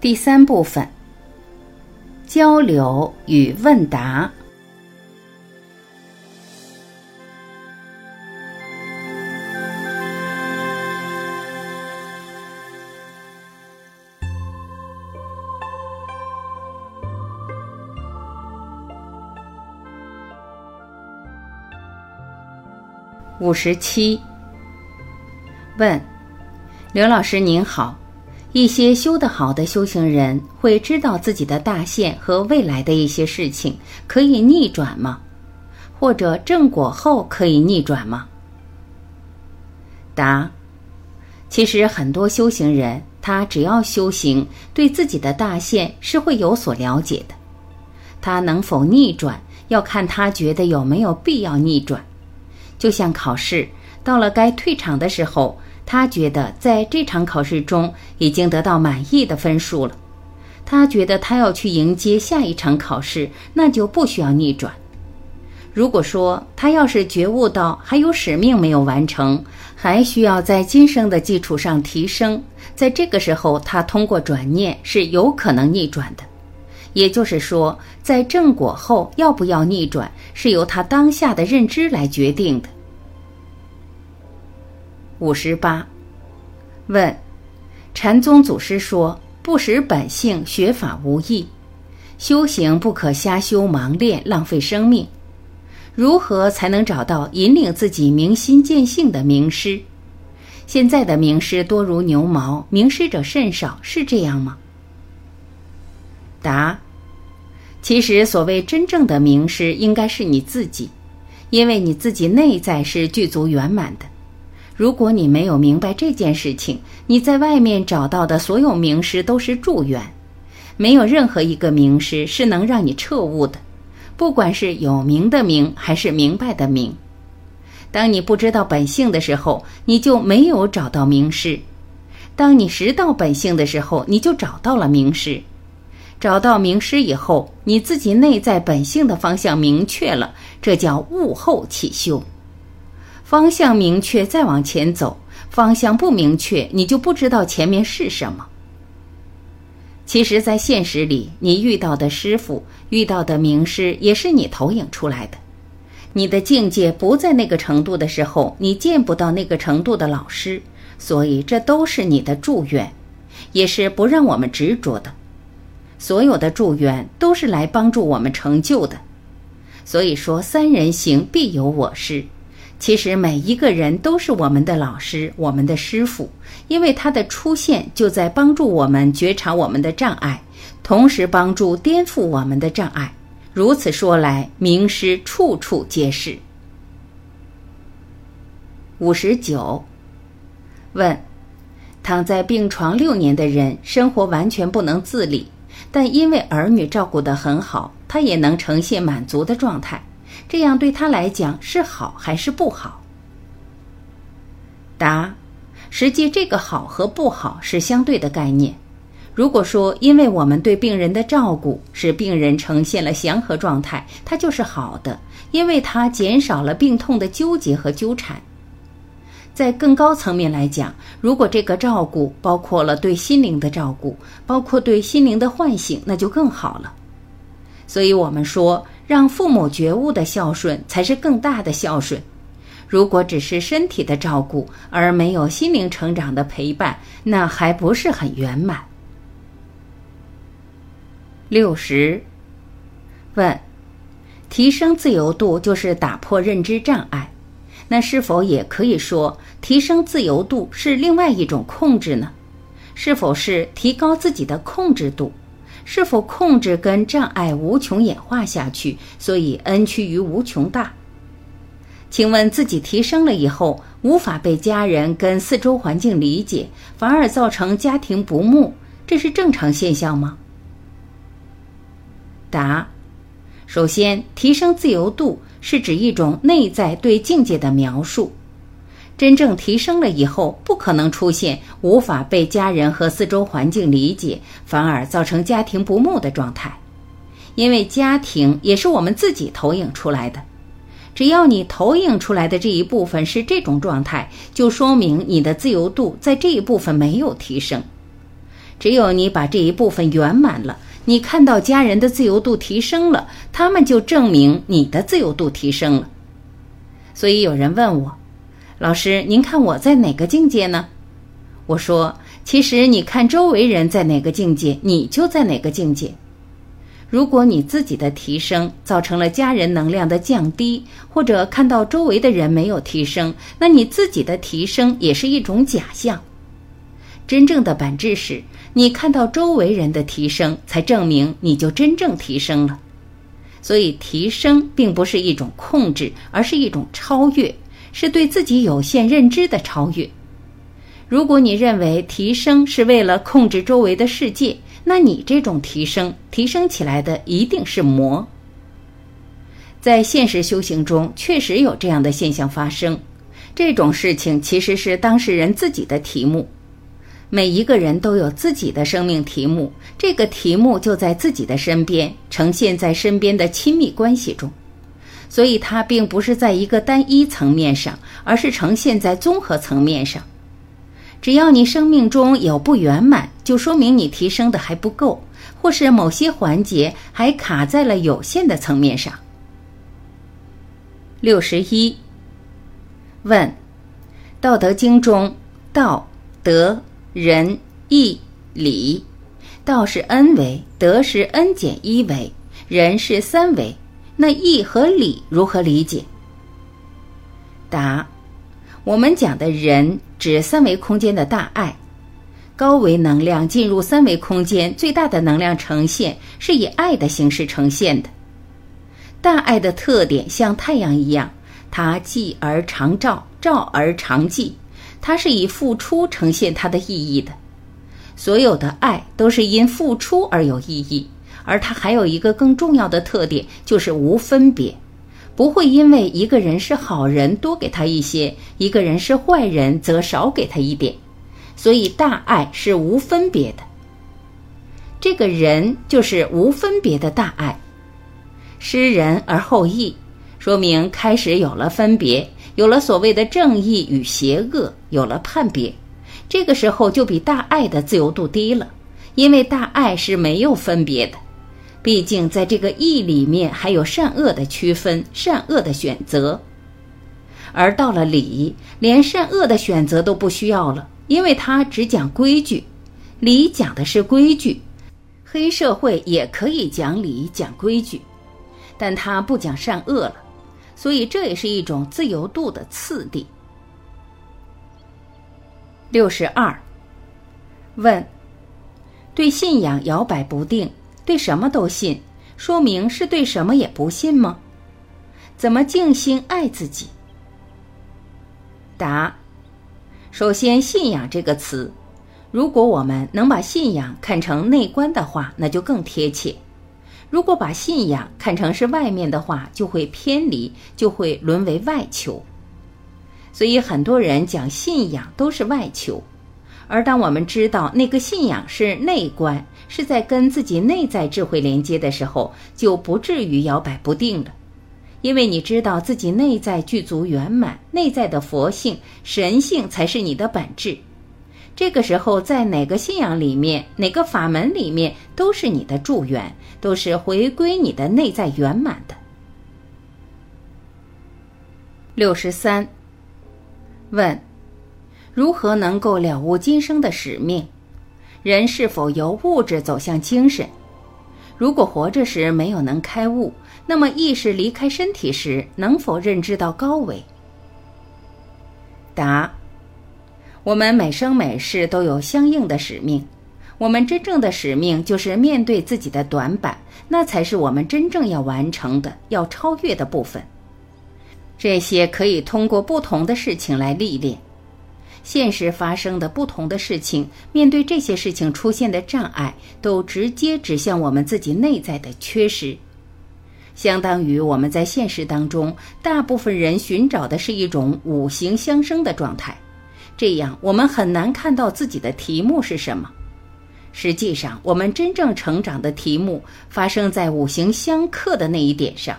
第三部分：交流与问答。五十七。问：刘老师您好，一些修得好的修行人会知道自己的大限和未来的一些事情可以逆转吗？或者正果后可以逆转吗？答：其实很多修行人，他只要修行，对自己的大限是会有所了解的。他能否逆转，要看他觉得有没有必要逆转。就像考试，到了该退场的时候。他觉得在这场考试中已经得到满意的分数了，他觉得他要去迎接下一场考试，那就不需要逆转。如果说他要是觉悟到还有使命没有完成，还需要在今生的基础上提升，在这个时候他通过转念是有可能逆转的。也就是说，在正果后要不要逆转，是由他当下的认知来决定的。五十八，问：禅宗祖师说，不识本性，学法无益，修行不可瞎修盲练，浪费生命。如何才能找到引领自己明心见性的名师？现在的名师多如牛毛，名师者甚少，是这样吗？答：其实所谓真正的名师，应该是你自己，因为你自己内在是具足圆满的。如果你没有明白这件事情，你在外面找到的所有名师都是助缘，没有任何一个名师是能让你彻悟的，不管是有名的名还是明白的名。当你不知道本性的时候，你就没有找到名师；当你识到本性的时候，你就找到了名师。找到名师以后，你自己内在本性的方向明确了，这叫悟后起修。方向明确，再往前走；方向不明确，你就不知道前面是什么。其实，在现实里，你遇到的师傅、遇到的名师，也是你投影出来的。你的境界不在那个程度的时候，你见不到那个程度的老师，所以这都是你的祝愿，也是不让我们执着的。所有的祝愿都是来帮助我们成就的。所以说，三人行，必有我师。其实每一个人都是我们的老师，我们的师傅，因为他的出现就在帮助我们觉察我们的障碍，同时帮助颠覆我们的障碍。如此说来，名师处处皆是。五十九，问：躺在病床六年的人，生活完全不能自理，但因为儿女照顾得很好，他也能呈现满足的状态。这样对他来讲是好还是不好？答：实际这个好和不好是相对的概念。如果说因为我们对病人的照顾使病人呈现了祥和状态，它就是好的，因为它减少了病痛的纠结和纠缠。在更高层面来讲，如果这个照顾包括了对心灵的照顾，包括对心灵的唤醒，那就更好了。所以我们说。让父母觉悟的孝顺才是更大的孝顺。如果只是身体的照顾而没有心灵成长的陪伴，那还不是很圆满。六十，问：提升自由度就是打破认知障碍，那是否也可以说提升自由度是另外一种控制呢？是否是提高自己的控制度？是否控制跟障碍无穷演化下去，所以 n 趋于无穷大？请问自己提升了以后，无法被家人跟四周环境理解，反而造成家庭不睦，这是正常现象吗？答：首先，提升自由度是指一种内在对境界的描述。真正提升了以后，不可能出现无法被家人和四周环境理解，反而造成家庭不睦的状态。因为家庭也是我们自己投影出来的。只要你投影出来的这一部分是这种状态，就说明你的自由度在这一部分没有提升。只有你把这一部分圆满了，你看到家人的自由度提升了，他们就证明你的自由度提升了。所以有人问我，老师，您看我在哪个境界呢？我说，其实你看周围人在哪个境界，你就在哪个境界。如果你自己的提升造成了家人能量的降低，或者看到周围的人没有提升，那你自己的提升也是一种假象。真正的本质是你看到周围人的提升，才证明你就真正提升了。所以，提升并不是一种控制，而是一种超越，是对自己有限认知的超越。如果你认为提升是为了控制周围的世界，那你这种提升，提升起来的一定是魔。在现实修行中，确实有这样的现象发生。这种事情其实是当事人自己的题目。每一个人都有自己的生命题目，这个题目就在自己的身边，呈现在身边的亲密关系中，所以它并不是在一个单一层面上，而是呈现在综合层面上。只要你生命中有不圆满，就说明你提升的还不够，或是某些环节还卡在了有限的层面上。六十一，问，《道德经》中道德。仁义礼，道是 n 维，德是 n 减一维，仁是三维。那义和礼如何理解？答：我们讲的仁指三维空间的大爱，高维能量进入三维空间，最大的能量呈现是以爱的形式呈现的。大爱的特点像太阳一样，它继而常照，照而常继。它是以付出呈现它的意义的，所有的爱都是因付出而有意义，而它还有一个更重要的特点，就是无分别，不会因为一个人是好人多给他一些，一个人是坏人则少给他一点，所以大爱是无分别的。这个人就是无分别的大爱，施仁而后义，说明开始有了分别。有了所谓的正义与邪恶，有了判别，这个时候就比大爱的自由度低了，因为大爱是没有分别的，毕竟在这个义里面还有善恶的区分、善恶的选择，而到了礼，连善恶的选择都不需要了，因为它只讲规矩，礼讲的是规矩，黑社会也可以讲理、讲规矩，但他不讲善恶了。所以这也是一种自由度的次第。六十二。问：对信仰摇摆不定，对什么都信，说明是对什么也不信吗？怎么静心爱自己？答：首先，信仰这个词，如果我们能把信仰看成内观的话，那就更贴切。如果把信仰看成是外面的话，就会偏离，就会沦为外求。所以很多人讲信仰都是外求，而当我们知道那个信仰是内观，是在跟自己内在智慧连接的时候，就不至于摇摆不定了。因为你知道自己内在具足圆满，内在的佛性、神性才是你的本质。这个时候，在哪个信仰里面，哪个法门里面，都是你的助缘，都是回归你的内在圆满的。六十三，问：如何能够了悟今生的使命？人是否由物质走向精神？如果活着时没有能开悟，那么意识离开身体时，能否认知到高维？答。我们每生每世都有相应的使命，我们真正的使命就是面对自己的短板，那才是我们真正要完成的、要超越的部分。这些可以通过不同的事情来历练。现实发生的不同的事情，面对这些事情出现的障碍，都直接指向我们自己内在的缺失。相当于我们在现实当中，大部分人寻找的是一种五行相生的状态。这样，我们很难看到自己的题目是什么。实际上，我们真正成长的题目发生在五行相克的那一点上。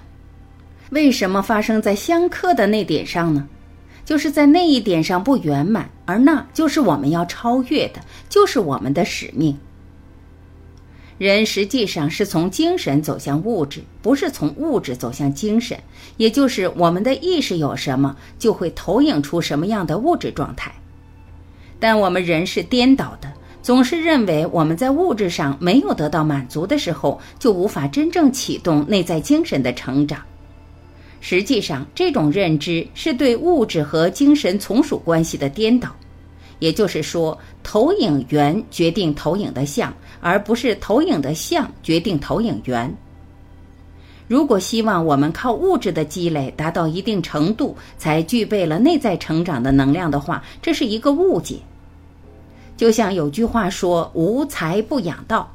为什么发生在相克的那点上呢？就是在那一点上不圆满，而那就是我们要超越的，就是我们的使命。人实际上是从精神走向物质，不是从物质走向精神。也就是我们的意识有什么，就会投影出什么样的物质状态。但我们人是颠倒的，总是认为我们在物质上没有得到满足的时候，就无法真正启动内在精神的成长。实际上，这种认知是对物质和精神从属关系的颠倒。也就是说，投影源决定投影的像，而不是投影的像决定投影源。如果希望我们靠物质的积累达到一定程度，才具备了内在成长的能量的话，这是一个误解。就像有句话说“无财不养道”，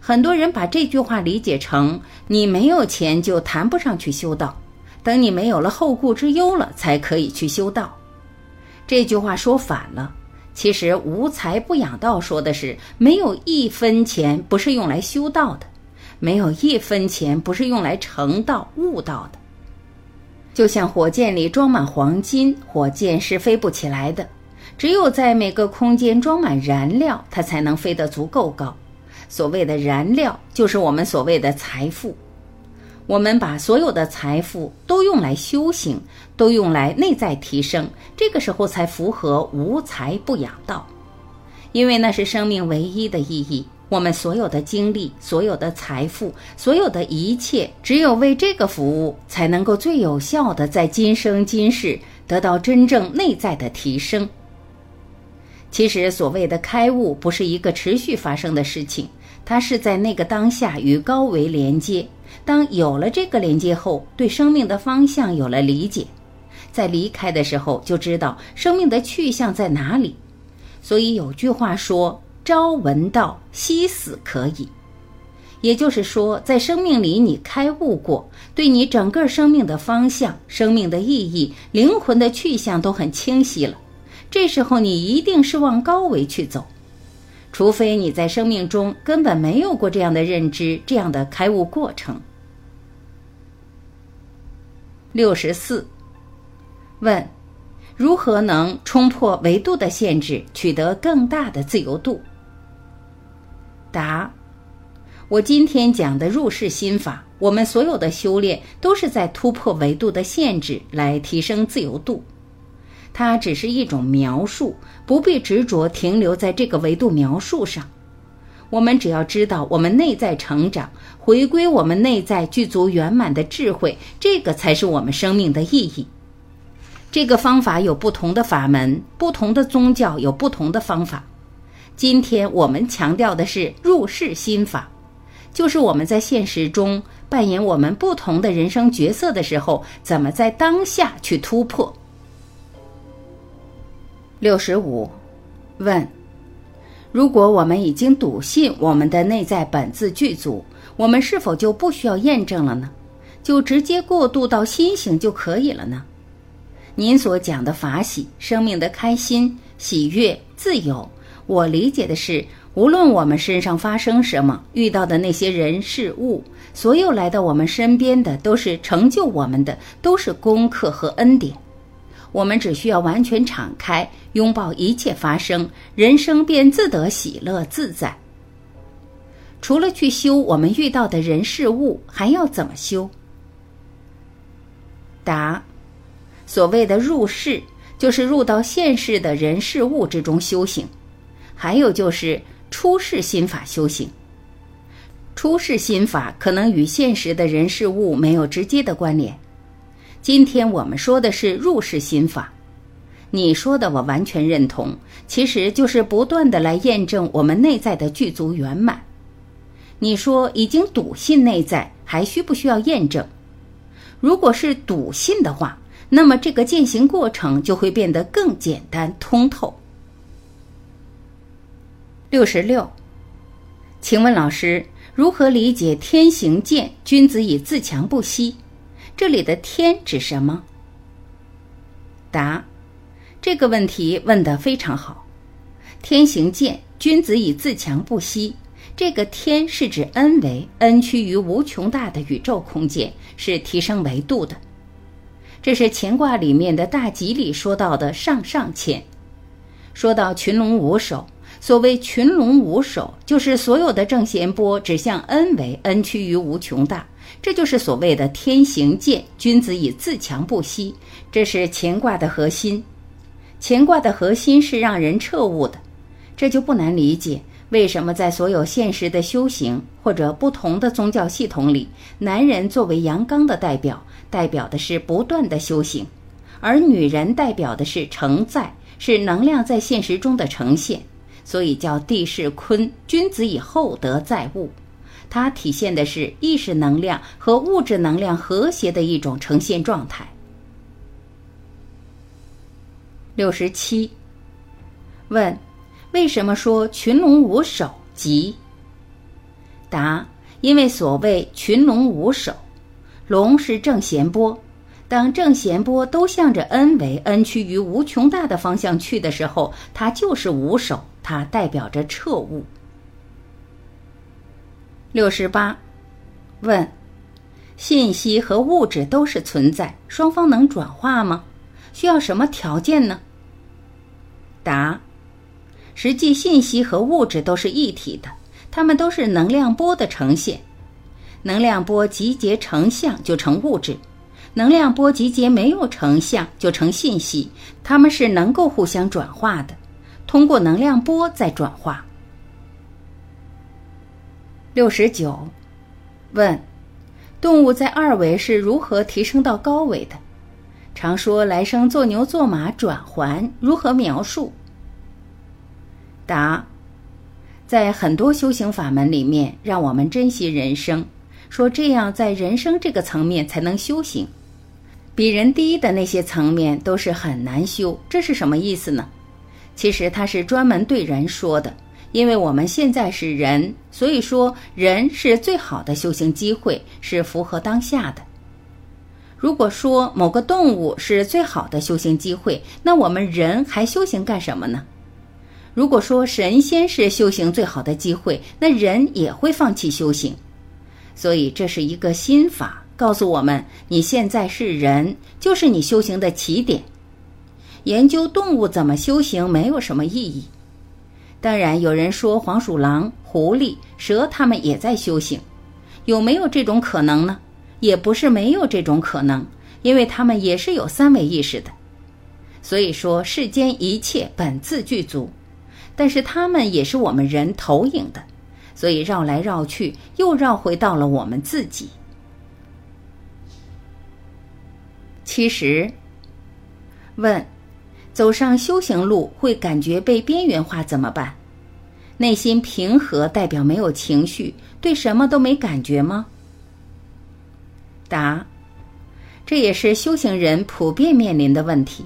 很多人把这句话理解成你没有钱就谈不上去修道，等你没有了后顾之忧了才可以去修道。这句话说反了。其实“无财不养道”说的是没有一分钱不是用来修道的，没有一分钱不是用来成道悟道的。就像火箭里装满黄金，火箭是飞不起来的。只有在每个空间装满燃料，它才能飞得足够高。所谓的燃料，就是我们所谓的财富。我们把所有的财富都用来修行，都用来内在提升，这个时候才符合无财不养道，因为那是生命唯一的意义。我们所有的精力、所有的财富、所有的一切，只有为这个服务，才能够最有效的在今生今世得到真正内在的提升。其实，所谓的开悟，不是一个持续发生的事情，它是在那个当下与高维连接。当有了这个连接后，对生命的方向有了理解，在离开的时候就知道生命的去向在哪里。所以有句话说：“朝闻道，夕死可矣。”也就是说，在生命里你开悟过，对你整个生命的方向、生命的意义、灵魂的去向都很清晰了。这时候你一定是往高维去走。除非你在生命中根本没有过这样的认知、这样的开悟过程。六十四，问：如何能冲破维度的限制，取得更大的自由度？答：我今天讲的入世心法，我们所有的修炼都是在突破维度的限制，来提升自由度。它只是一种描述，不必执着停留在这个维度描述上。我们只要知道我们内在成长，回归我们内在具足圆满的智慧，这个才是我们生命的意义。这个方法有不同的法门，不同的宗教有不同的方法。今天我们强调的是入世心法，就是我们在现实中扮演我们不同的人生角色的时候，怎么在当下去突破。六十五，问：如果我们已经笃信我们的内在本自具足，我们是否就不需要验证了呢？就直接过渡到心行就可以了呢？您所讲的法喜、生命的开心、喜悦、自由，我理解的是，无论我们身上发生什么，遇到的那些人事物，所有来到我们身边的，都是成就我们的，都是功课和恩典。我们只需要完全敞开，拥抱一切发生，人生便自得喜乐自在。除了去修我们遇到的人事物，还要怎么修？答：所谓的入世，就是入到现世的人事物之中修行；还有就是出世心法修行。出世心法可能与现实的人事物没有直接的关联。今天我们说的是入世心法，你说的我完全认同，其实就是不断的来验证我们内在的具足圆满。你说已经笃信内在，还需不需要验证？如果是笃信的话，那么这个践行过程就会变得更简单通透。六十六，请问老师如何理解“天行健，君子以自强不息”？这里的“天”指什么？答：这个问题问得非常好。天行健，君子以自强不息。这个“天”是指 n 维，n 趋于无穷大的宇宙空间，是提升维度的。这是乾卦里面的大吉里说到的上上签。说到群龙无首，所谓群龙无首，就是所有的正弦波指向 n 为 n 趋于无穷大，这就是所谓的天行健，君子以自强不息。这是乾卦的核心。乾卦的核心是让人彻悟的，这就不难理解为什么在所有现实的修行或者不同的宗教系统里，男人作为阳刚的代表，代表的是不断的修行，而女人代表的是承载，是能量在现实中的呈现。所以叫地势坤，君子以厚德载物，它体现的是意识能量和物质能量和谐的一种呈现状态。六十七，问：为什么说群龙无首？吉？答：因为所谓群龙无首，龙是正弦波。当正弦波都向着 n 为 n 趋于无穷大的方向去的时候，它就是无首，它代表着彻悟。六十八，问：信息和物质都是存在，双方能转化吗？需要什么条件呢？答：实际信息和物质都是一体的，它们都是能量波的呈现，能量波集结成像就成物质。能量波集结没有成像就成信息，它们是能够互相转化的，通过能量波再转化。六十九，问：动物在二维是如何提升到高维的？常说来生做牛做马转还，如何描述？答：在很多修行法门里面，让我们珍惜人生，说这样在人生这个层面才能修行。比人低的那些层面都是很难修，这是什么意思呢？其实他是专门对人说的，因为我们现在是人，所以说人是最好的修行机会，是符合当下的。如果说某个动物是最好的修行机会，那我们人还修行干什么呢？如果说神仙是修行最好的机会，那人也会放弃修行，所以这是一个心法。告诉我们，你现在是人，就是你修行的起点。研究动物怎么修行没有什么意义。当然，有人说黄鼠狼、狐狸、蛇他们也在修行，有没有这种可能呢？也不是没有这种可能，因为他们也是有三维意识的。所以说，世间一切本自具足，但是他们也是我们人投影的，所以绕来绕去，又绕回到了我们自己。其实，问：走上修行路会感觉被边缘化怎么办？内心平和代表没有情绪，对什么都没感觉吗？答：这也是修行人普遍面临的问题，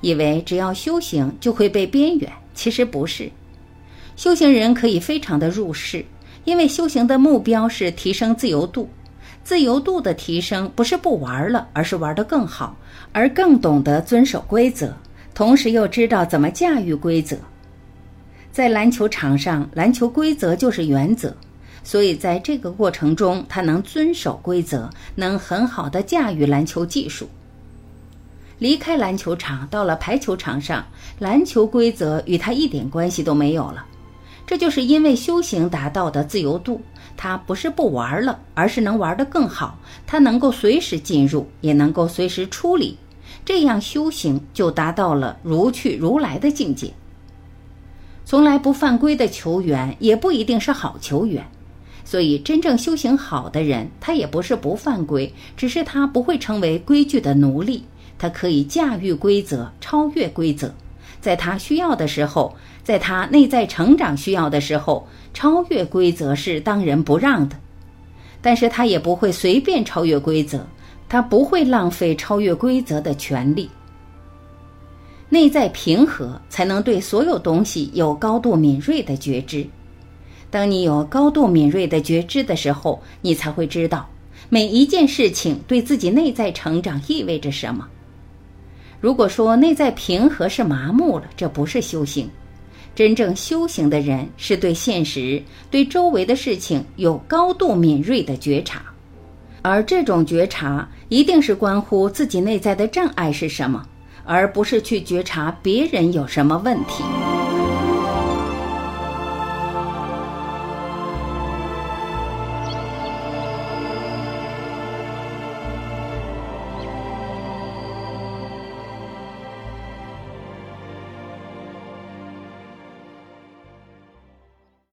以为只要修行就会被边缘，其实不是。修行人可以非常的入世，因为修行的目标是提升自由度。自由度的提升不是不玩了，而是玩得更好，而更懂得遵守规则，同时又知道怎么驾驭规则。在篮球场上，篮球规则就是原则，所以在这个过程中，他能遵守规则，能很好的驾驭篮球技术。离开篮球场，到了排球场上，篮球规则与他一点关系都没有了。这就是因为修行达到的自由度。他不是不玩了，而是能玩得更好。他能够随时进入，也能够随时出离，这样修行就达到了如去如来的境界。从来不犯规的球员也不一定是好球员，所以真正修行好的人，他也不是不犯规，只是他不会成为规矩的奴隶，他可以驾驭规则，超越规则。在他需要的时候，在他内在成长需要的时候，超越规则是当仁不让的。但是他也不会随便超越规则，他不会浪费超越规则的权利。内在平和，才能对所有东西有高度敏锐的觉知。当你有高度敏锐的觉知的时候，你才会知道每一件事情对自己内在成长意味着什么。如果说内在平和是麻木了，这不是修行。真正修行的人是对现实、对周围的事情有高度敏锐的觉察，而这种觉察一定是关乎自己内在的障碍是什么，而不是去觉察别人有什么问题。